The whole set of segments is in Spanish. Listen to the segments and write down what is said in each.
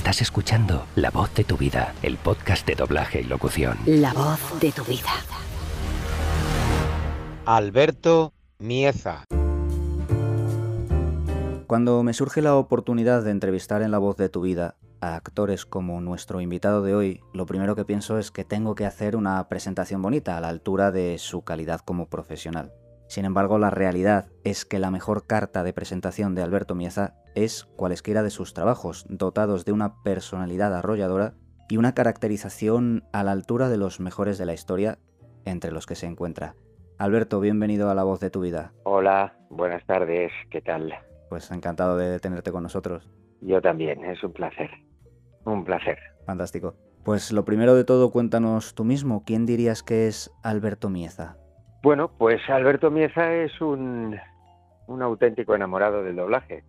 Estás escuchando La voz de tu vida, el podcast de doblaje y locución. La voz de tu vida. Alberto Mieza. Cuando me surge la oportunidad de entrevistar en La voz de tu vida a actores como nuestro invitado de hoy, lo primero que pienso es que tengo que hacer una presentación bonita a la altura de su calidad como profesional. Sin embargo, la realidad es que la mejor carta de presentación de Alberto Mieza es cualesquiera de sus trabajos, dotados de una personalidad arrolladora y una caracterización a la altura de los mejores de la historia, entre los que se encuentra. Alberto, bienvenido a La Voz de tu Vida. Hola, buenas tardes, ¿qué tal? Pues encantado de tenerte con nosotros. Yo también, es un placer. Un placer. Fantástico. Pues lo primero de todo, cuéntanos tú mismo, ¿quién dirías que es Alberto Mieza? Bueno, pues Alberto Mieza es un, un auténtico enamorado del doblaje.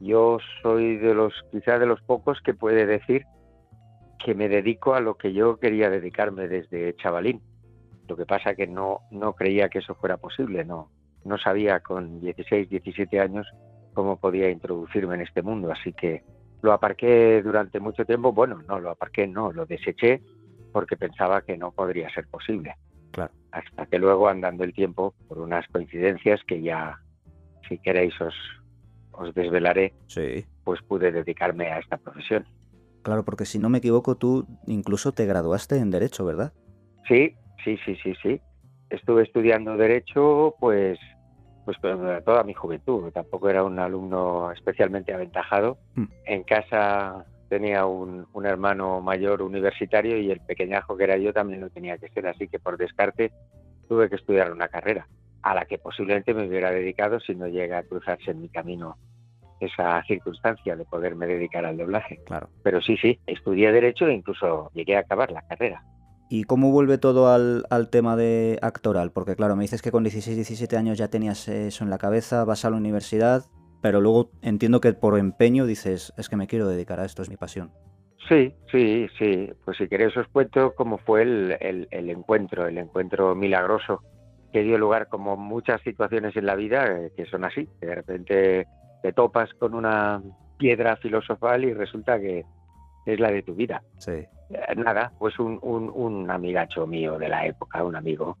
Yo soy de los, quizá de los pocos que puede decir que me dedico a lo que yo quería dedicarme desde chavalín. Lo que pasa que no, no creía que eso fuera posible, no, no sabía con 16, 17 años cómo podía introducirme en este mundo, así que lo aparqué durante mucho tiempo, bueno, no, lo aparqué, no, lo deseché porque pensaba que no podría ser posible. Hasta que luego, andando el tiempo, por unas coincidencias que ya, si queréis, os, os desvelaré, sí. pues pude dedicarme a esta profesión. Claro, porque si no me equivoco, tú incluso te graduaste en Derecho, ¿verdad? Sí, sí, sí, sí, sí. Estuve estudiando Derecho, pues, pues toda mi juventud. Tampoco era un alumno especialmente aventajado. Hmm. En casa tenía un, un, hermano mayor universitario y el pequeñajo que era yo también lo tenía que ser, así que por descarte tuve que estudiar una carrera a la que posiblemente me hubiera dedicado si no llega a cruzarse en mi camino esa circunstancia de poderme dedicar al doblaje. Claro. Pero sí, sí, estudié Derecho e incluso llegué a acabar la carrera. ¿Y cómo vuelve todo al, al, tema de actoral? Porque claro, me dices que con 16, 17 años ya tenías eso en la cabeza, vas a la universidad, pero luego entiendo que por empeño dices, es que me quiero dedicar a esto, es mi pasión. Sí, sí, sí. Pues si queréis os cuento cómo fue el, el, el encuentro, el encuentro milagroso que dio lugar como muchas situaciones en la vida eh, que son así, que de repente te topas con una piedra filosofal y resulta que es la de tu vida. Sí. Eh, nada, pues un, un, un amigacho mío de la época, un amigo,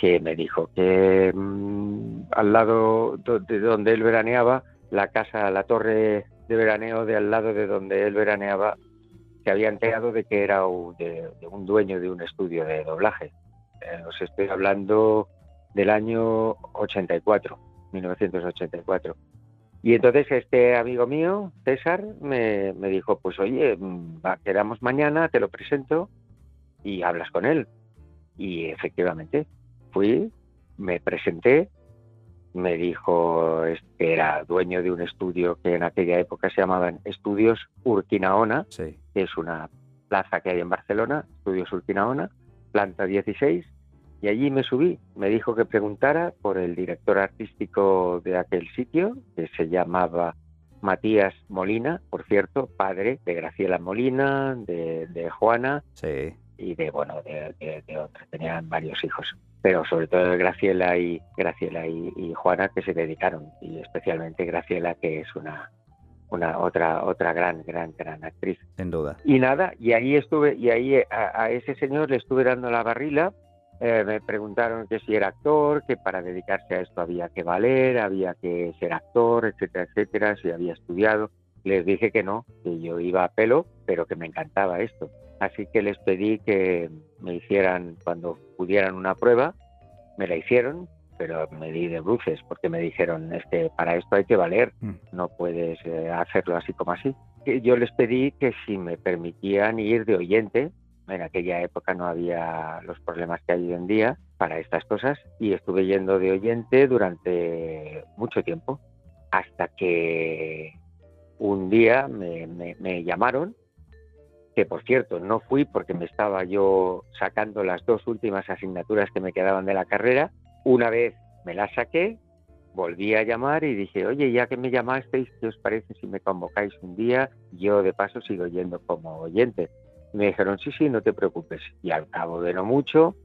que me dijo que mmm, al lado de donde él veraneaba, la casa, la torre de veraneo de al lado de donde él veraneaba, se había enterado de que era de, de un dueño de un estudio de doblaje. Eh, os estoy hablando del año 84, 1984. Y entonces este amigo mío, César, me, me dijo, pues oye, va, quedamos mañana, te lo presento y hablas con él. Y efectivamente, fui, me presenté, me dijo que era dueño de un estudio que en aquella época se llamaban Estudios Urquinaona, sí. que es una plaza que hay en Barcelona, Estudios Urquinaona, planta 16, y allí me subí. Me dijo que preguntara por el director artístico de aquel sitio, que se llamaba Matías Molina, por cierto, padre de Graciela Molina, de, de Juana sí. Y de, bueno, de, de, de otros. Tenían varios hijos. Pero sobre todo Graciela y Graciela y, y, Juana que se dedicaron. Y especialmente Graciela que es una una otra otra gran gran gran actriz. Sin duda. Y nada y ahí estuve y ahí a, a ese señor le estuve dando la barrila. Eh, me preguntaron que si era actor que para dedicarse a esto había que valer había que ser actor etcétera etcétera si había estudiado. Les dije que no que yo iba a pelo pero que me encantaba esto Así que les pedí que me hicieran, cuando pudieran una prueba, me la hicieron, pero me di de bruces porque me dijeron, es que para esto hay que valer, mm. no puedes eh, hacerlo así como así. Yo les pedí que si me permitían ir de oyente, en aquella época no había los problemas que hay hoy en día para estas cosas, y estuve yendo de oyente durante mucho tiempo, hasta que un día me, me, me llamaron que por cierto no fui porque me estaba yo sacando las dos últimas asignaturas que me quedaban de la carrera. Una vez me las saqué, volví a llamar y dije, oye, ya que me llamasteis, ¿qué os parece si me convocáis un día? Yo de paso sigo yendo como oyente. Y me dijeron, sí, sí, no te preocupes. Y al cabo de no mucho,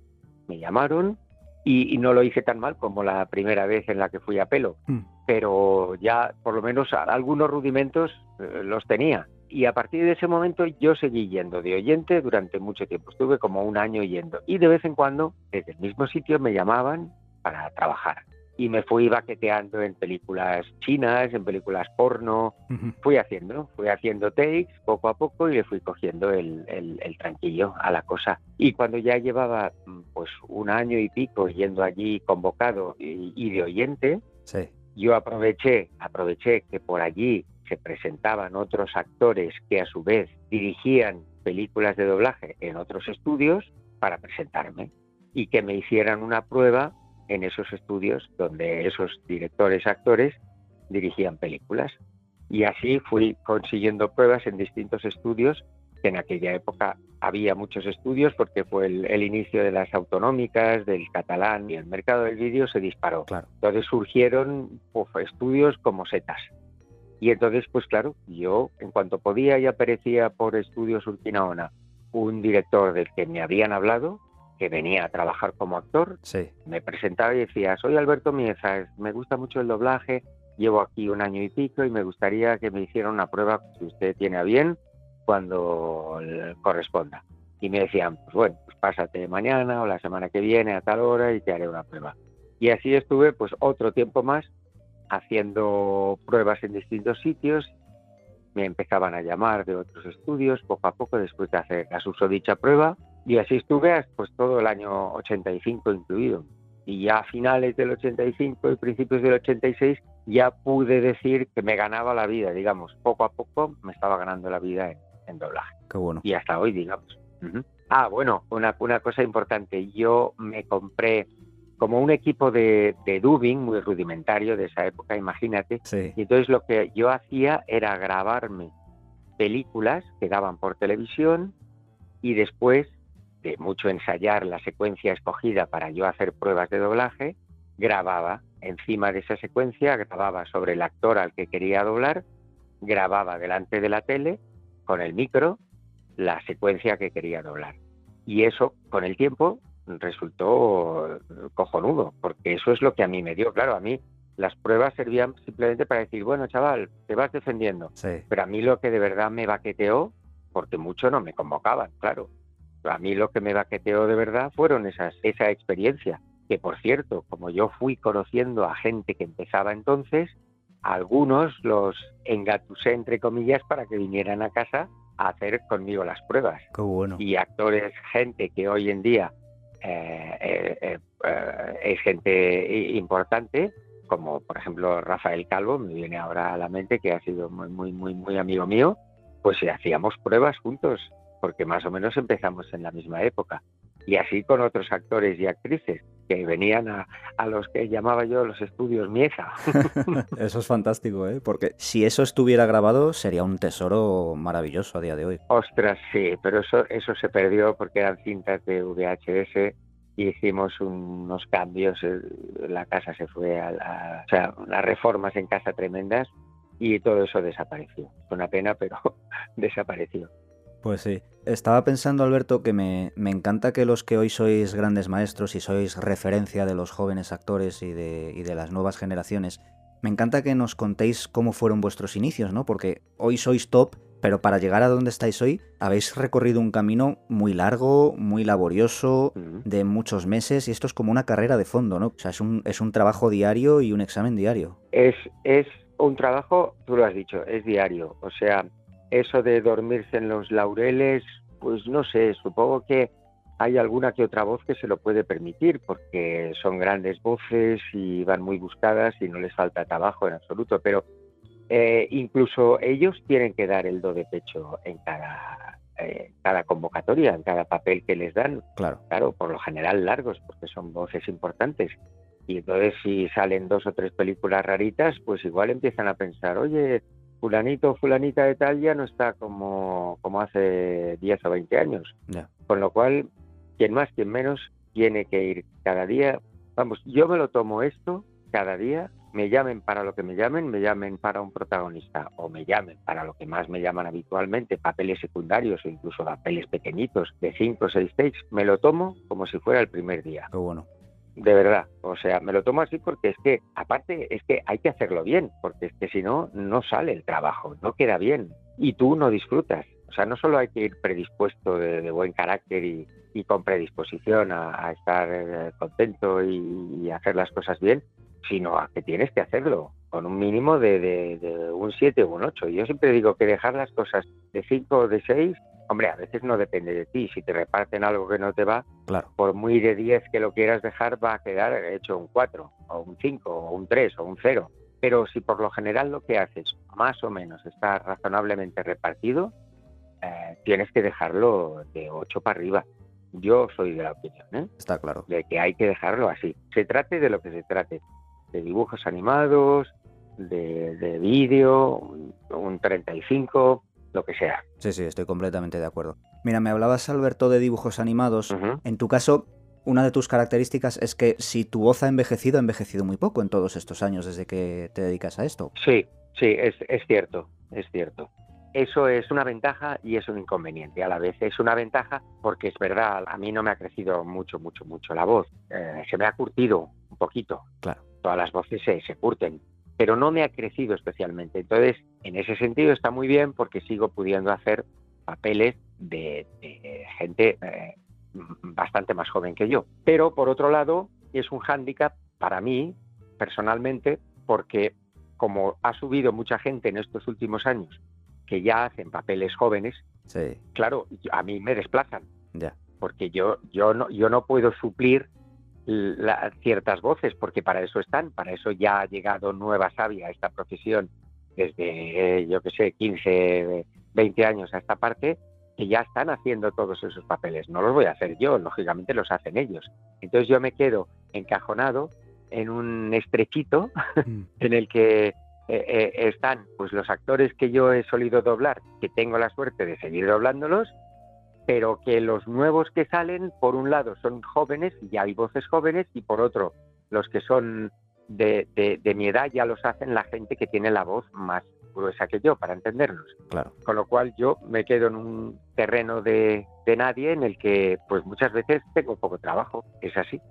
me llamaron y, y, no lo hice tan mal como la primera vez en la que fui a pelo. Mm. Pero ya por lo menos algunos rudimentos eh, los tenía y a partir de ese momento yo seguí yendo de oyente durante mucho tiempo. Estuve como un año yendo. Y de vez en cuando, desde el mismo sitio, me llamaban para trabajar. Y me fui baqueteando en películas chinas, en películas porno. Fui haciendo, fui haciendo takes poco a poco y le fui cogiendo el, el, tranquillo a la cosa. Y cuando ya llevaba pues un año y pico yendo allí convocado y, y de oyente, sí. yo aproveché, aproveché que por allí se presentaban otros actores que a su vez dirigían películas de doblaje en otros estudios para presentarme y que me hicieran una prueba en esos estudios donde esos directores actores dirigían películas. Y así fui consiguiendo pruebas en distintos estudios, que en aquella época había muchos estudios porque fue el, inicio de las autonómicas, del catalán y el mercado del vídeo se disparó. Entonces surgieron estudios como setas. Y entonces, pues claro, yo en cuanto podía y aparecía por Estudios Urquinaona un director del que me habían hablado, que venía a trabajar como actor, me presentaba y decía, soy Alberto Mieza, me gusta mucho el doblaje, llevo aquí un año y pico y me gustaría que me hiciera una prueba, si usted tiene a bien, cuando corresponda. Y me decían, pues bueno, pues pásate mañana o la semana que viene a tal hora y te haré una prueba. Y así estuve pues otro tiempo más haciendo pruebas en distintos sitios. Me empezaban a llamar de otros estudios poco a poco después de hacer la susodicha prueba y así estuve pues todo el año 85 incluido. Y ya a finales del 85 y principios del 86 ya pude decir que me ganaba la vida, digamos, poco a poco me estaba ganando la vida en, doblaje. Qué bueno. Y hasta hoy, digamos. Ah, bueno, una, una cosa importante, yo me compré como un equipo de, dubbing muy rudimentario de esa época, imagínate. Y entonces lo que yo hacía era grabarme películas que daban por televisión y después de mucho ensayar la secuencia escogida para yo hacer pruebas de doblaje, grababa encima de esa secuencia, grababa sobre el actor al que quería doblar, grababa delante de la tele con el micro la secuencia que quería doblar. Y eso, con el tiempo, resultó cojonudo, porque eso es lo que a mí me dio. Claro, a mí las pruebas servían simplemente para decir, bueno, chaval, te vas defendiendo. Pero a mí lo que de verdad me baqueteó, porque mucho no me convocaban, claro. A mí lo que me baqueteó de verdad fueron esas, esa experiencia. Que por cierto, como yo fui conociendo a gente que empezaba entonces, algunos los engatusé entre comillas para que vinieran a casa a hacer conmigo las pruebas. Qué bueno. Y actores, gente que hoy en día eh, eh, eh, es gente importante, como por ejemplo Rafael Calvo, me viene ahora a la mente que ha sido muy, muy, muy, muy amigo mío, pues hacíamos pruebas juntos, porque más o menos empezamos en la misma época. Y así con otros actores y actrices que venían a, a, los que llamaba yo los estudios Mieza. eso es fantástico, ¿eh? Porque si eso estuviera grabado sería un tesoro maravilloso a día de hoy. Ostras, sí, pero eso, eso se perdió porque eran cintas de VHS y hicimos unos cambios, eh, la casa se fue a, la, o sea, las reformas en casa tremendas y todo eso desapareció. Es una pena, pero desapareció. Pues sí. Estaba pensando, Alberto, que me, encanta que los que hoy sois grandes maestros y sois referencia de los jóvenes actores y de, y de las nuevas generaciones, me encanta que nos contéis cómo fueron vuestros inicios, ¿no? Porque hoy sois top, pero para llegar a donde estáis hoy habéis recorrido un camino muy largo, muy laborioso, de muchos meses, y esto es como una carrera de fondo, ¿no? O sea, es un, es un trabajo diario y un examen diario. Es, es un trabajo, tú lo has dicho, es diario. O sea, eso de dormirse en los laureles, pues no sé, supongo que hay alguna que otra voz que se lo puede permitir porque son grandes voces y van muy buscadas y no les falta trabajo en absoluto, pero eh, incluso ellos tienen que dar el do de pecho en cada, eh, cada convocatoria, en cada papel que les dan. Claro. Claro, por lo general largos, porque son voces importantes. Y entonces si salen dos o tres películas raritas, pues igual empiezan a pensar, oye, fulanito o fulanita de tal ya no está como, como hace 10 o 20 años. Con lo cual, quien más, quien menos, tiene que ir cada día. Vamos, yo me lo tomo esto cada día, me llamen para lo que me llamen, me llamen para un protagonista o me llamen para lo que más me llaman habitualmente, papeles secundarios o incluso papeles pequeñitos de 5 o 6 takes, me lo tomo como si fuera el primer día. Qué bueno de verdad. O sea, me lo tomo así porque es que, aparte, es que hay que hacerlo bien, porque es que si no, no sale el trabajo, no queda bien. y tú no disfrutas. O sea, no solo hay que ir predispuesto de, buen carácter y, con predisposición a, estar eh, contento y, hacer las cosas bien, sino a que tienes que hacerlo con un mínimo de, un 7 o un 8. Yo siempre digo que dejar las cosas de 5 o de 6, hombre, a veces no depende de ti. Si te reparten algo que no te va, claro. por muy de 10 que lo quieras dejar, va a quedar hecho un 4 o un 5 o un 3 o un 0. Pero si por lo general lo que haces más o menos está razonablemente repartido, eh, tienes que dejarlo de 8 para arriba. Yo soy de la opinión, ¿eh? Está claro. De que hay que dejarlo así. Se trate de lo que se trate. De dibujos animados, de, de vídeo, un 35, lo que sea. Sí, sí, estoy completamente de acuerdo. Mira, me hablabas, Alberto, de dibujos animados. En tu caso, una de tus características es que si tu voz ha envejecido, ha envejecido muy poco en todos estos años desde que te dedicas a esto. Sí, sí, es, es cierto, es cierto. Eso es una ventaja y es un inconveniente. A la vez es una ventaja porque es verdad, a mí no me ha crecido mucho, mucho, mucho la voz. Eh, se me ha curtido un poquito. Claro. Todas las voces se, se curten, pero no me ha crecido especialmente. Entonces, en ese sentido está muy bien porque sigo pudiendo hacer papeles de, gente eh, bastante más joven que yo. Pero por otro lado, es un hándicap para mí, personalmente, porque como ha subido mucha gente en estos últimos años que ya hacen papeles jóvenes, claro, a mí me desplazan. Ya. Porque yo, yo, no, yo no puedo suplir ciertas voces, porque para eso están, para eso ya ha llegado nueva sabia a esta profesión desde, yo qué sé, 15, 20 años a esta parte, que ya están haciendo todos esos papeles. No los voy a hacer yo, lógicamente los hacen ellos. Entonces yo me quedo encajonado en un estrechito mm. en el que eh, eh, están pues los actores que yo he solido doblar, que tengo la suerte de seguir doblándolos, pero que los nuevos que salen, por un lado, son jóvenes, ya hay voces jóvenes, y por otro, los que son de, de, mi edad ya los hacen la gente que tiene la voz más gruesa que yo, para entendernos. Claro. Con lo cual yo me quedo en un terreno de, de nadie en el que pues muchas veces tengo poco trabajo, es así,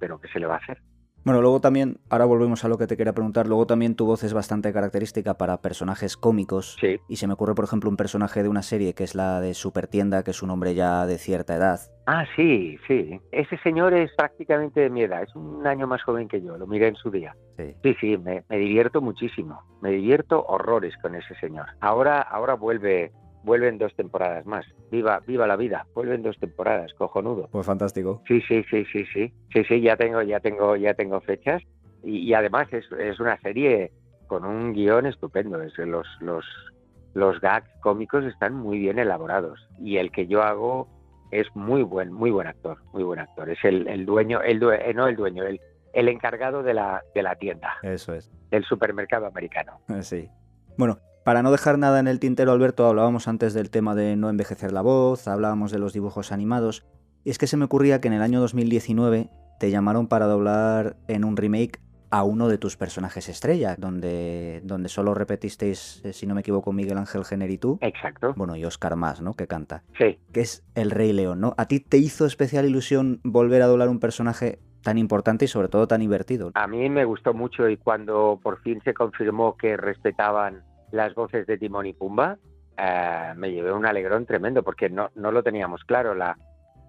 pero ¿qué se le va a hacer? Bueno, luego también, ahora volvemos a lo que te quería preguntar, luego también tu voz es bastante característica para personajes cómicos. Sí. Y se me ocurre, por ejemplo, un personaje de una serie que es la de Supertienda, que es un hombre ya de cierta edad. Ah, sí, sí. Ese señor es prácticamente de mi edad, es un año más joven que yo, lo miré en su día. Sí, sí, sí me, me divierto muchísimo, me divierto horrores con ese señor. Ahora, ahora vuelve vuelven dos temporadas más. Viva, viva la vida, vuelven dos temporadas, cojonudo. Pues fantástico. Sí, sí, sí, sí, sí. Sí, sí, ya tengo, ya tengo, ya tengo fechas. Y, además es, es, una serie con un guion estupendo. Es, los, los, los gags cómicos están muy bien elaborados. Y el que yo hago es muy buen, muy buen actor, muy buen actor. Es el, el dueño, el eh, no el dueño, el, el encargado de la, de la tienda. Eso es. Del supermercado americano. Sí. Bueno, para no dejar nada en el tintero, Alberto, hablábamos antes del tema de no envejecer la voz, hablábamos de los dibujos animados, y es que se me ocurría que en el año 2019 te llamaron para doblar en un remake a uno de tus personajes estrella, donde, donde solo repetisteis, eh, si no me equivoco, Miguel Ángel Jenner y tú. Exacto. Bueno, y Oscar más, ¿no? Que canta. Sí. Que es el Rey León, ¿no? ¿A ti te hizo especial ilusión volver a doblar un personaje tan importante y sobre todo tan divertido? A mí me gustó mucho y cuando por fin se confirmó que respetaban las voces de Timón y Pumba, eh, me llevé un alegrón tremendo porque no, no lo teníamos claro. La,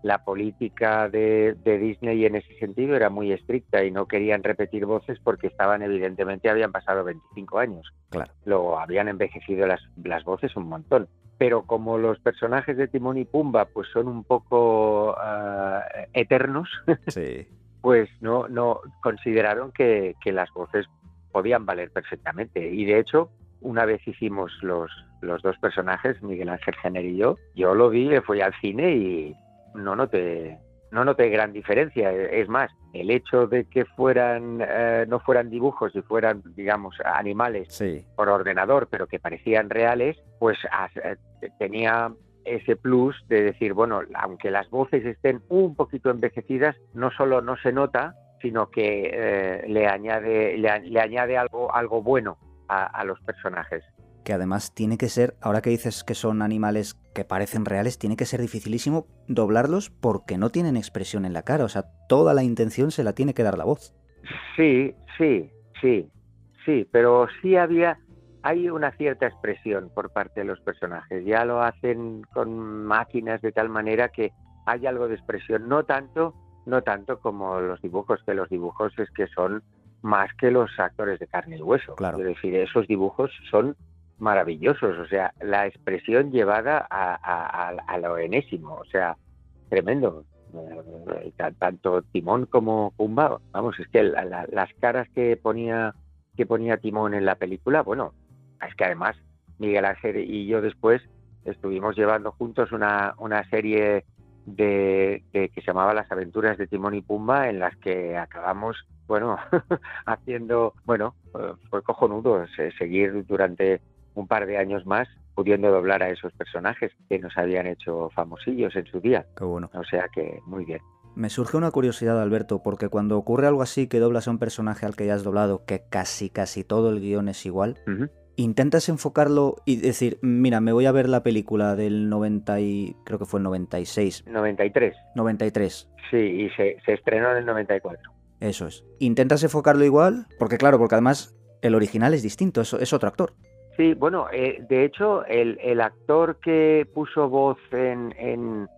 la política de, Disney en ese sentido era muy estricta y no querían repetir voces porque estaban, evidentemente, habían pasado 25 años. Claro. Luego habían envejecido las, las voces un montón. Pero como los personajes de Timón y Pumba pues son un poco eh, eternos, sí. pues no, no consideraron que, que las voces podían valer perfectamente. Y de hecho, una vez hicimos los, los dos personajes, Miguel Ángel Jenner y yo, yo lo vi, fui al cine y no noté, no noté gran diferencia. Es más, el hecho de que fueran eh, no fueran dibujos y fueran, digamos, animales por ordenador, pero que parecían reales, pues eh, tenía ese plus de decir, bueno, aunque las voces estén un poquito envejecidas, no solo no se nota, sino que eh, le añade le, le, añade algo algo bueno a, los personajes. Que además tiene que ser, ahora que dices que son animales que parecen reales, tiene que ser dificilísimo doblarlos porque no tienen expresión en la cara. O sea, toda la intención se la tiene que dar la voz. Sí, sí, sí, sí, pero sí había, hay una cierta expresión por parte de los personajes. Ya lo hacen con máquinas de tal manera que hay algo de expresión, no tanto, no tanto como los dibujos, que los dibujos es que son más que los actores de carne y hueso. Claro. Es decir, esos dibujos son maravillosos, o sea, la expresión llevada a, lo enésimo, o sea, tremendo. Eh, tanto Timón como Pumba, vamos, es que las caras que ponía que ponía Timón en la película, bueno, es que además Miguel Ángel y yo después estuvimos llevando juntos una, una serie de, que se llamaba Las aventuras de Timón y Pumba, en las que acabamos, bueno, haciendo, bueno, eh, fue cojonudo seguir durante un par de años más pudiendo doblar a esos personajes que nos habían hecho famosillos en su día. Qué bueno. O sea que muy bien. Me surge una curiosidad, Alberto, porque cuando ocurre algo así que doblas a un personaje al que ya has doblado, que casi casi todo el guion es igual, intentas enfocarlo y decir, mira, me voy a ver la película del 90 y creo que fue el 96. 93. 93. Sí, y se, estrenó en el 94. Eso es. ¿Intentas enfocarlo igual? Porque claro, porque además el original es distinto, es, es otro actor. Sí, bueno, eh, de hecho, el, el, actor que puso voz en, en,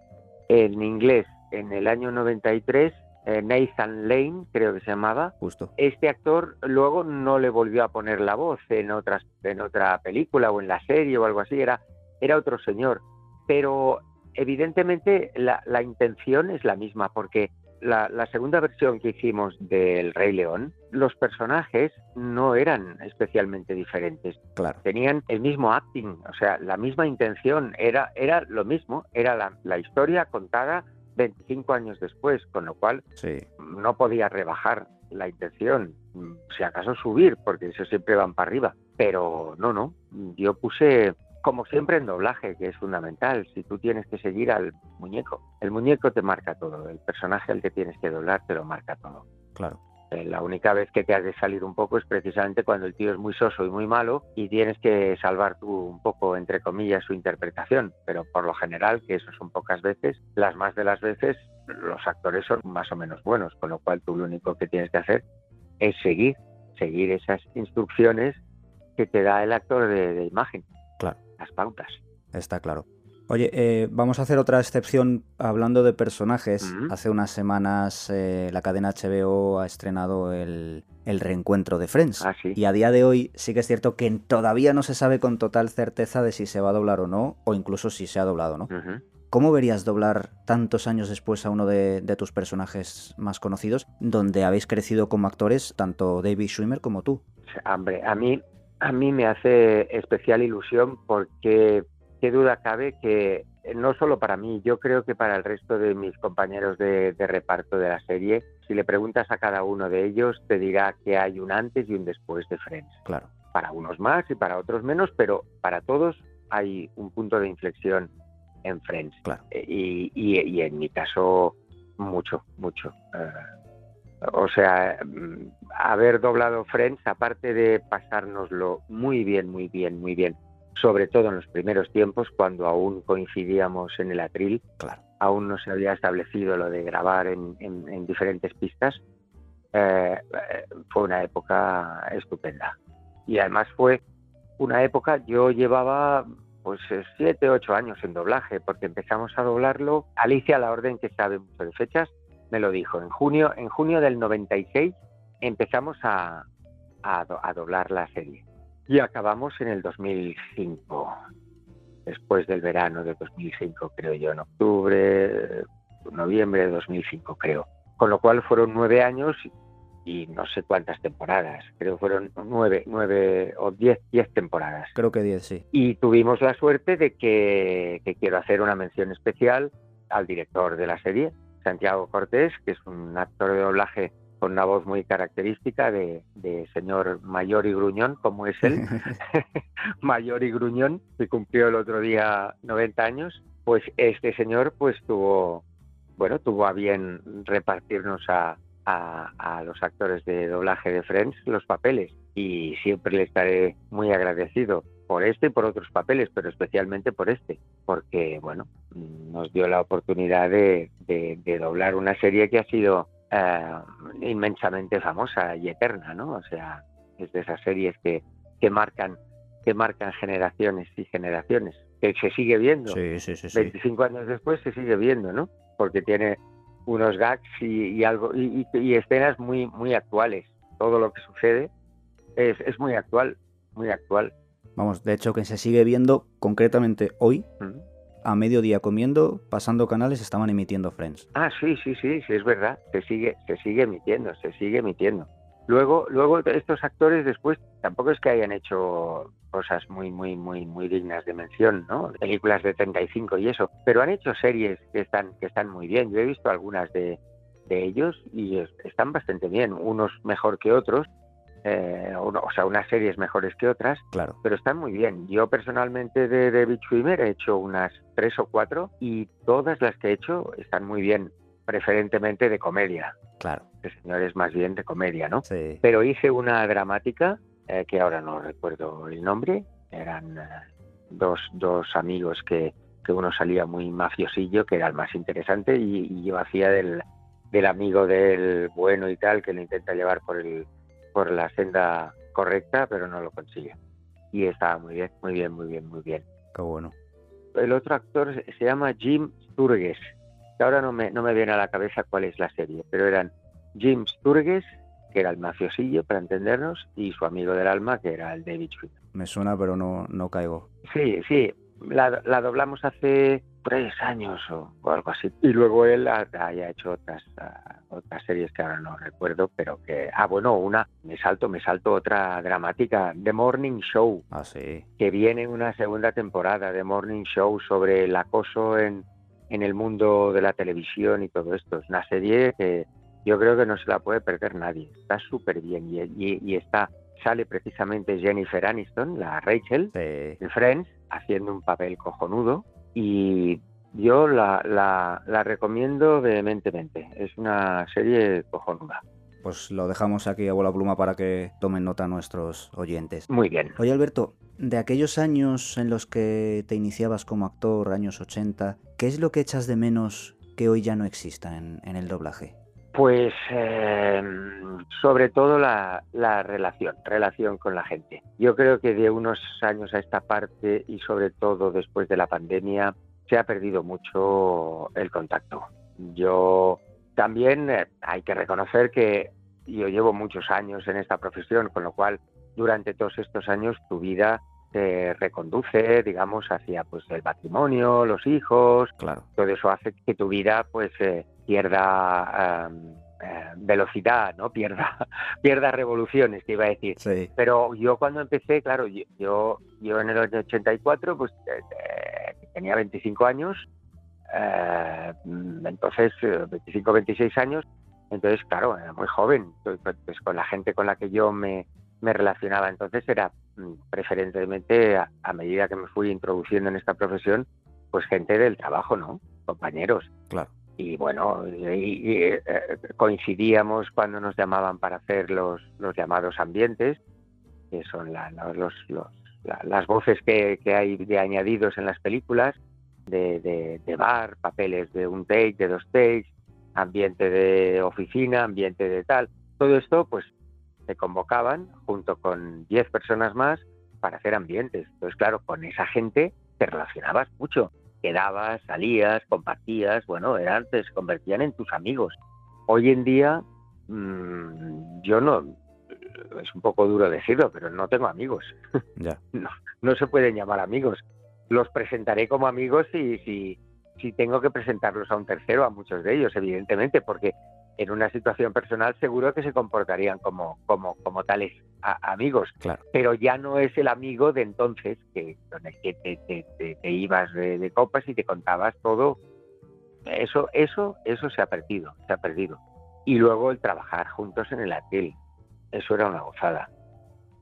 en inglés en el año 93 eh, Nathan Lane, creo que se llamaba. Justo. Este actor luego no le volvió a poner la voz en otras en otra película o en la serie o algo así, era, era otro señor. Pero evidentemente la, intención es la misma, porque la, segunda versión que hicimos del Rey León, los personajes no eran especialmente diferentes. Claro. Tenían el mismo acting, o sea, la misma intención, era, era lo mismo, era la, la historia contada 25 años después, con lo cual no podía rebajar la intención, si acaso subir, porque eso siempre van para arriba. Pero no, no, yo puse, como siempre en doblaje, que es fundamental, si tú tienes que seguir al muñeco, el muñeco te marca todo, el personaje al que tienes que doblar te lo marca todo. Claro. Eh, la única vez que te has de salir un poco es precisamente cuando el tío es muy soso y muy malo y tienes que salvar tú un poco, entre comillas, su interpretación. Pero por lo general, que eso son pocas veces, las más de las veces los actores son más o menos buenos, con lo cual tú lo único que tienes que hacer es seguir, seguir esas instrucciones que te da el actor de, de imagen. Claro. Las pautas. Está claro. Oye, eh, vamos a hacer otra excepción hablando de personajes. Hace unas semanas eh, la cadena HBO ha estrenado el, reencuentro de Friends. Ah, y a día de hoy sí que es cierto que todavía no se sabe con total certeza de si se va a doblar o no, o incluso si se ha doblado, ¿no? ¿Cómo verías doblar tantos años después a uno de, tus personajes más conocidos, donde habéis crecido como actores, tanto David Schwimmer como tú? Hombre, a mí, a mí me hace especial ilusión porque qué duda cabe que eh, no solo para mí, yo creo que para el resto de mis compañeros de, reparto de la serie, si le preguntas a cada uno de ellos, te dirá que hay un antes y un después de Friends. Claro. Para unos más y para otros menos, pero para todos hay un punto de inflexión en Friends. Claro. Eh, y, en mi caso, mucho, mucho. Eh, o sea, mm, haber doblado Friends, aparte de pasárnoslo muy bien, muy bien, muy bien, sobre todo en los primeros tiempos, cuando aún coincidíamos en el atril, claro. aún no se había establecido lo de grabar en, diferentes pistas, eh, fue una época estupenda. Y además fue una época, yo llevaba pues siete, ocho años en doblaje, porque empezamos a doblarlo. Alicia La Orden, que sabe mucho de fechas, me lo dijo. En junio, en junio del 96 empezamos a doblar la serie. Y acabamos en el 2005, después del verano de 2005, creo yo, en octubre, noviembre de 2005, creo. Con lo cual fueron nueve años y no sé cuántas temporadas, creo que fueron nueve, nueve o diez, diez temporadas. Creo que diez, sí. Y tuvimos la suerte de que, que quiero hacer una mención especial al director de la serie, Santiago Cortés, que es un actor de doblaje con una voz muy característica de, señor mayor y gruñón, como es él, mayor y gruñón, que cumplió el otro día 90 años, pues este señor pues tuvo, bueno, tuvo a bien repartirnos a, a, los actores de doblaje de Friends los papeles. Y siempre le estaré muy agradecido por este y por otros papeles, pero especialmente por este, porque bueno, nos dio la oportunidad de doblar una serie que ha sido eh, inmensamente famosa y eterna, ¿no? O sea, es de esas series que, que marcan que marcan generaciones y generaciones, que se sigue viendo. Sí, sí, sí. sí. 25 años después se sigue viendo, ¿no? Porque tiene unos gags y, y algo y, y- y escenas muy muy actuales. Todo lo que sucede es, es muy actual, muy actual. Vamos, de hecho que se sigue viendo concretamente hoy. A mediodía comiendo, pasando canales, estaban emitiendo Friends. Ah, sí, sí, sí, sí, es verdad. Se sigue, se sigue emitiendo, se sigue emitiendo. Luego, luego estos actores después tampoco es que hayan hecho cosas muy, muy, muy, muy dignas de mención, ¿no? Películas de 35 y eso, pero han hecho series que están, que están muy bien. Yo he visto algunas de, de ellos y es- están bastante bien, unos mejor que otros, eh, o sea, unas series mejores que otras, Claro. pero están muy bien. Yo personalmente de David Schwimmer he hecho unas tres o cuatro y todas las que he hecho están muy bien, preferentemente de comedia. Claro. El señor es más bien de comedia, ¿no? Sí. Pero hice una dramática, eh, que ahora no recuerdo el nombre, eran eh, dos, dos amigos que, que uno salía muy mafiosillo, que era el más interesante, y, y yo hacía del, del amigo del bueno y tal, que lo intenta llevar por, el, por la senda correcta, pero no lo consigue. Y estaba muy bien, muy bien, muy bien, muy bien Qué bueno. el otro actor se llama Jim Sturges. ahora no me, no me viene a la cabeza cuál es la serie, pero eran Jim Sturges, que era el mafiosillo, para entendernos, y su amigo del alma, que era el David Schwimmer. Me suena, pero no, no caigo. Sí, sí, la, la doblamos hace tres años o, o algo así. Y luego él ha- haya hecho otras, ah, otras series que ahora no recuerdo, pero que... Ah, bueno, una, me salto, me salto otra dramática, The Morning Show, Ah, sí. que viene una segunda temporada de Morning Show sobre el acoso en, en el mundo de la televisión y todo esto. Es una serie que yo creo que no se la puede perder nadie. Está súper bien y, y- y está sale precisamente Jennifer Aniston, la Rachel Sí. de Friends, haciendo un papel cojonudo y yo la, la, la recomiendo vehementemente. Es una serie cojonuda. Pues lo dejamos aquí a bola pluma para que tomen nota nuestros oyentes. Muy bien. Oye, Alberto, de aquellos años en los que te iniciabas como actor, años 80, ¿qué es lo que echas de menos que hoy ya no exista en, en el doblaje? Pues eh, sobre todo la, la relación, relación con la gente. Yo creo que de unos años a esta parte y sobre todo después de la pandemia se ha perdido mucho el contacto. Yo también eh, hay que reconocer que yo llevo muchos años en esta profesión, con lo cual durante todos estos años tu vida reconduce, digamos, hacia pues el matrimonio, los hijos, Claro. todo eso hace que tu vida pues eh, pierda eh, velocidad, ¿no? Pierda, pierda revoluciones, te iba a decir. Sí. Pero yo cuando empecé, claro, yo, yo, yo en el año 84 pues eh, tenía 25 años, entonces eh, 25, 26 años, entonces claro, era muy joven, pues, pues, con la gente con la que yo me, me relacionaba entonces era preferentemente a, a medida que me fui introduciendo en esta profesión, pues gente del trabajo, ¿no? Compañeros. Claro. Y bueno, y, y, eh, coincidíamos cuando nos llamaban para hacer los, los llamados ambientes, que son la- los, los- la- las voces que, que hay de añadidos en las películas, de, de- de bar, papeles de un take, de dos takes, ambiente de oficina, ambiente de tal. Todo esto, pues, se convocaban junto con 10 personas más para hacer ambientes. Entonces, claro, con esa gente te relacionabas mucho. Quedabas, salías, compartías, bueno, eran, te se convertían en tus amigos. Hoy en día, mm, yo no, es un poco duro decirlo, pero no tengo amigos. Ya. No se pueden llamar amigos. Los presentaré como amigos si, si, si tengo que presentarlos a un tercero, a muchos de ellos, evidentemente, porque en una situación personal seguro que se comportarían como, como, como tales a- amigos Claro. pero ya no es el amigo de entonces que con el que te, te- te- te ibas de, de copas y te contabas todo. Eso, eso, eso se ha perdido, se ha perdido. Y luego el trabajar juntos en el atril, eso era una gozada.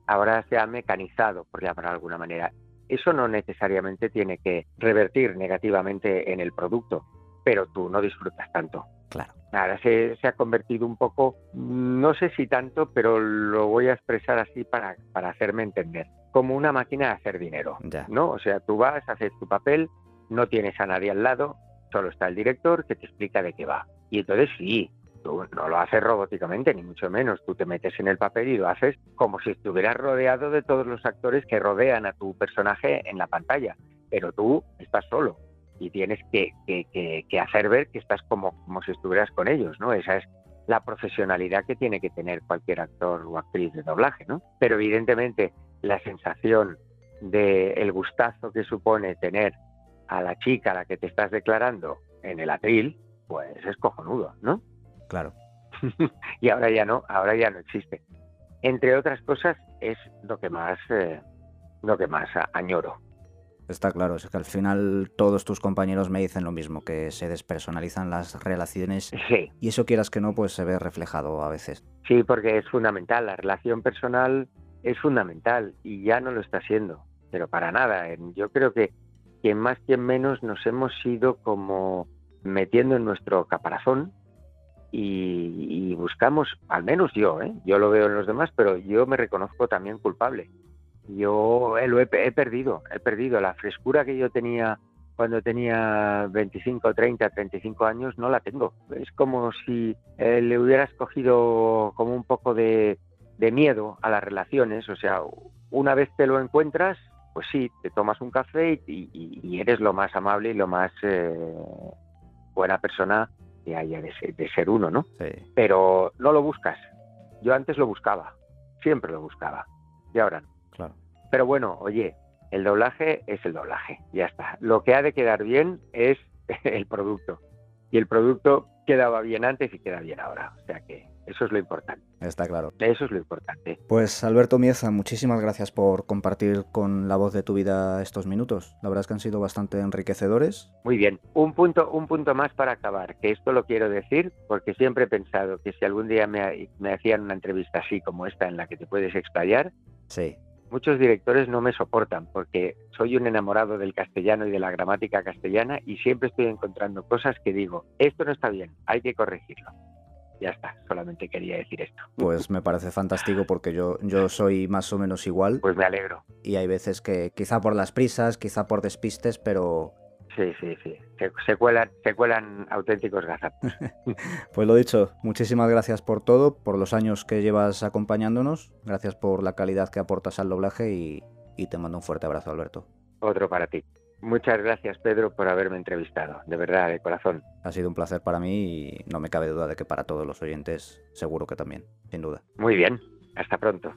Ahora se ha mecanizado, por llamarlo de alguna manera. Eso no necesariamente tiene que revertir negativamente en el producto, pero tú no disfrutas tanto. Claro. Ahora se, se ha convertido un poco, no sé si tanto, pero lo voy a expresar así para, para hacerme entender, como una máquina de hacer dinero, Ya. ¿no? O sea, tú vas, haces tu papel, no tienes a nadie al lado, solo está el director que te explica de qué va. Y entonces sí, tú no lo haces robóticamente, ni mucho menos. Tú te metes en el papel y lo haces como si estuvieras rodeado de todos los actores que rodean a tu personaje en la pantalla. Pero tú estás solo y tienes que, que, hacer ver que estás como, como si estuvieras con ellos, ¿no? Esa es la profesionalidad que tiene que tener cualquier actor o actriz de doblaje, ¿no? Pero evidentemente la sensación de el gustazo que supone tener a la chica a la que te estás declarando en el atril, pues es cojonudo, ¿no? Claro. y ahora ya no, ahora ya no existe. Entre otras cosas, es lo que más, eh, lo que más añoro. Está claro, es que al final todos tus compañeros me dicen lo mismo, que se despersonalizan las relaciones sí. y eso quieras que no, pues se ve reflejado a veces. Sí, porque es fundamental, la relación personal es fundamental y ya no lo está siendo, pero para nada. Yo creo que quien más, quien menos nos hemos ido como metiendo en nuestro caparazón y, buscamos, al menos yo, ¿eh? yo lo veo en los demás, pero yo me reconozco también culpable. Yo eh, lo he, perdido, he perdido la frescura que yo tenía cuando tenía 25, 30, 35 años, no la tengo. Es como si eh, le hubieras cogido como un poco de, miedo a las relaciones, o sea, una vez te lo encuentras, pues sí, te tomas un café y, eres lo más amable y lo más buena persona que haya de ser, uno, ¿no? Pero no lo buscas. Yo antes lo buscaba, siempre lo buscaba, y ahora no. Pero bueno, oye, el doblaje es el doblaje, ya está. Lo que ha de quedar bien es el producto. Y el producto quedaba bien antes y queda bien ahora. O sea que eso es lo importante. Está claro. Eso es lo importante. Pues Alberto Mieza, muchísimas gracias por compartir con la voz de tu vida estos minutos. La verdad es que han sido bastante enriquecedores. Muy bien. Un punto, un punto más para acabar, que esto lo quiero decir porque siempre he pensado que si algún día me, me hacían una entrevista así como esta en la que te puedes explayar, sí. Muchos directores no me soportan porque soy un enamorado del castellano y de la gramática castellana y siempre estoy encontrando cosas que digo, esto no está bien, hay que corregirlo ya está, solamente quería decir esto. Pues me parece fantástico porque yo, yo soy más o menos igual. Pues me alegro. Y hay veces que quizá por las prisas, quizá por despistes, pero... Sí, sí, sí. Se, cuelan, se cuelan auténticos gazapos. pues lo dicho, muchísimas gracias por todo, por los años que llevas acompañándonos, gracias por la calidad que aportas al doblaje y, y te mando un fuerte abrazo, Alberto. Otro para ti. Muchas gracias, Pedro, por haberme entrevistado. De verdad, de corazón. Ha sido un placer para mí y no me cabe duda de que para todos los oyentes seguro que también, sin duda. Muy bien. Hasta pronto.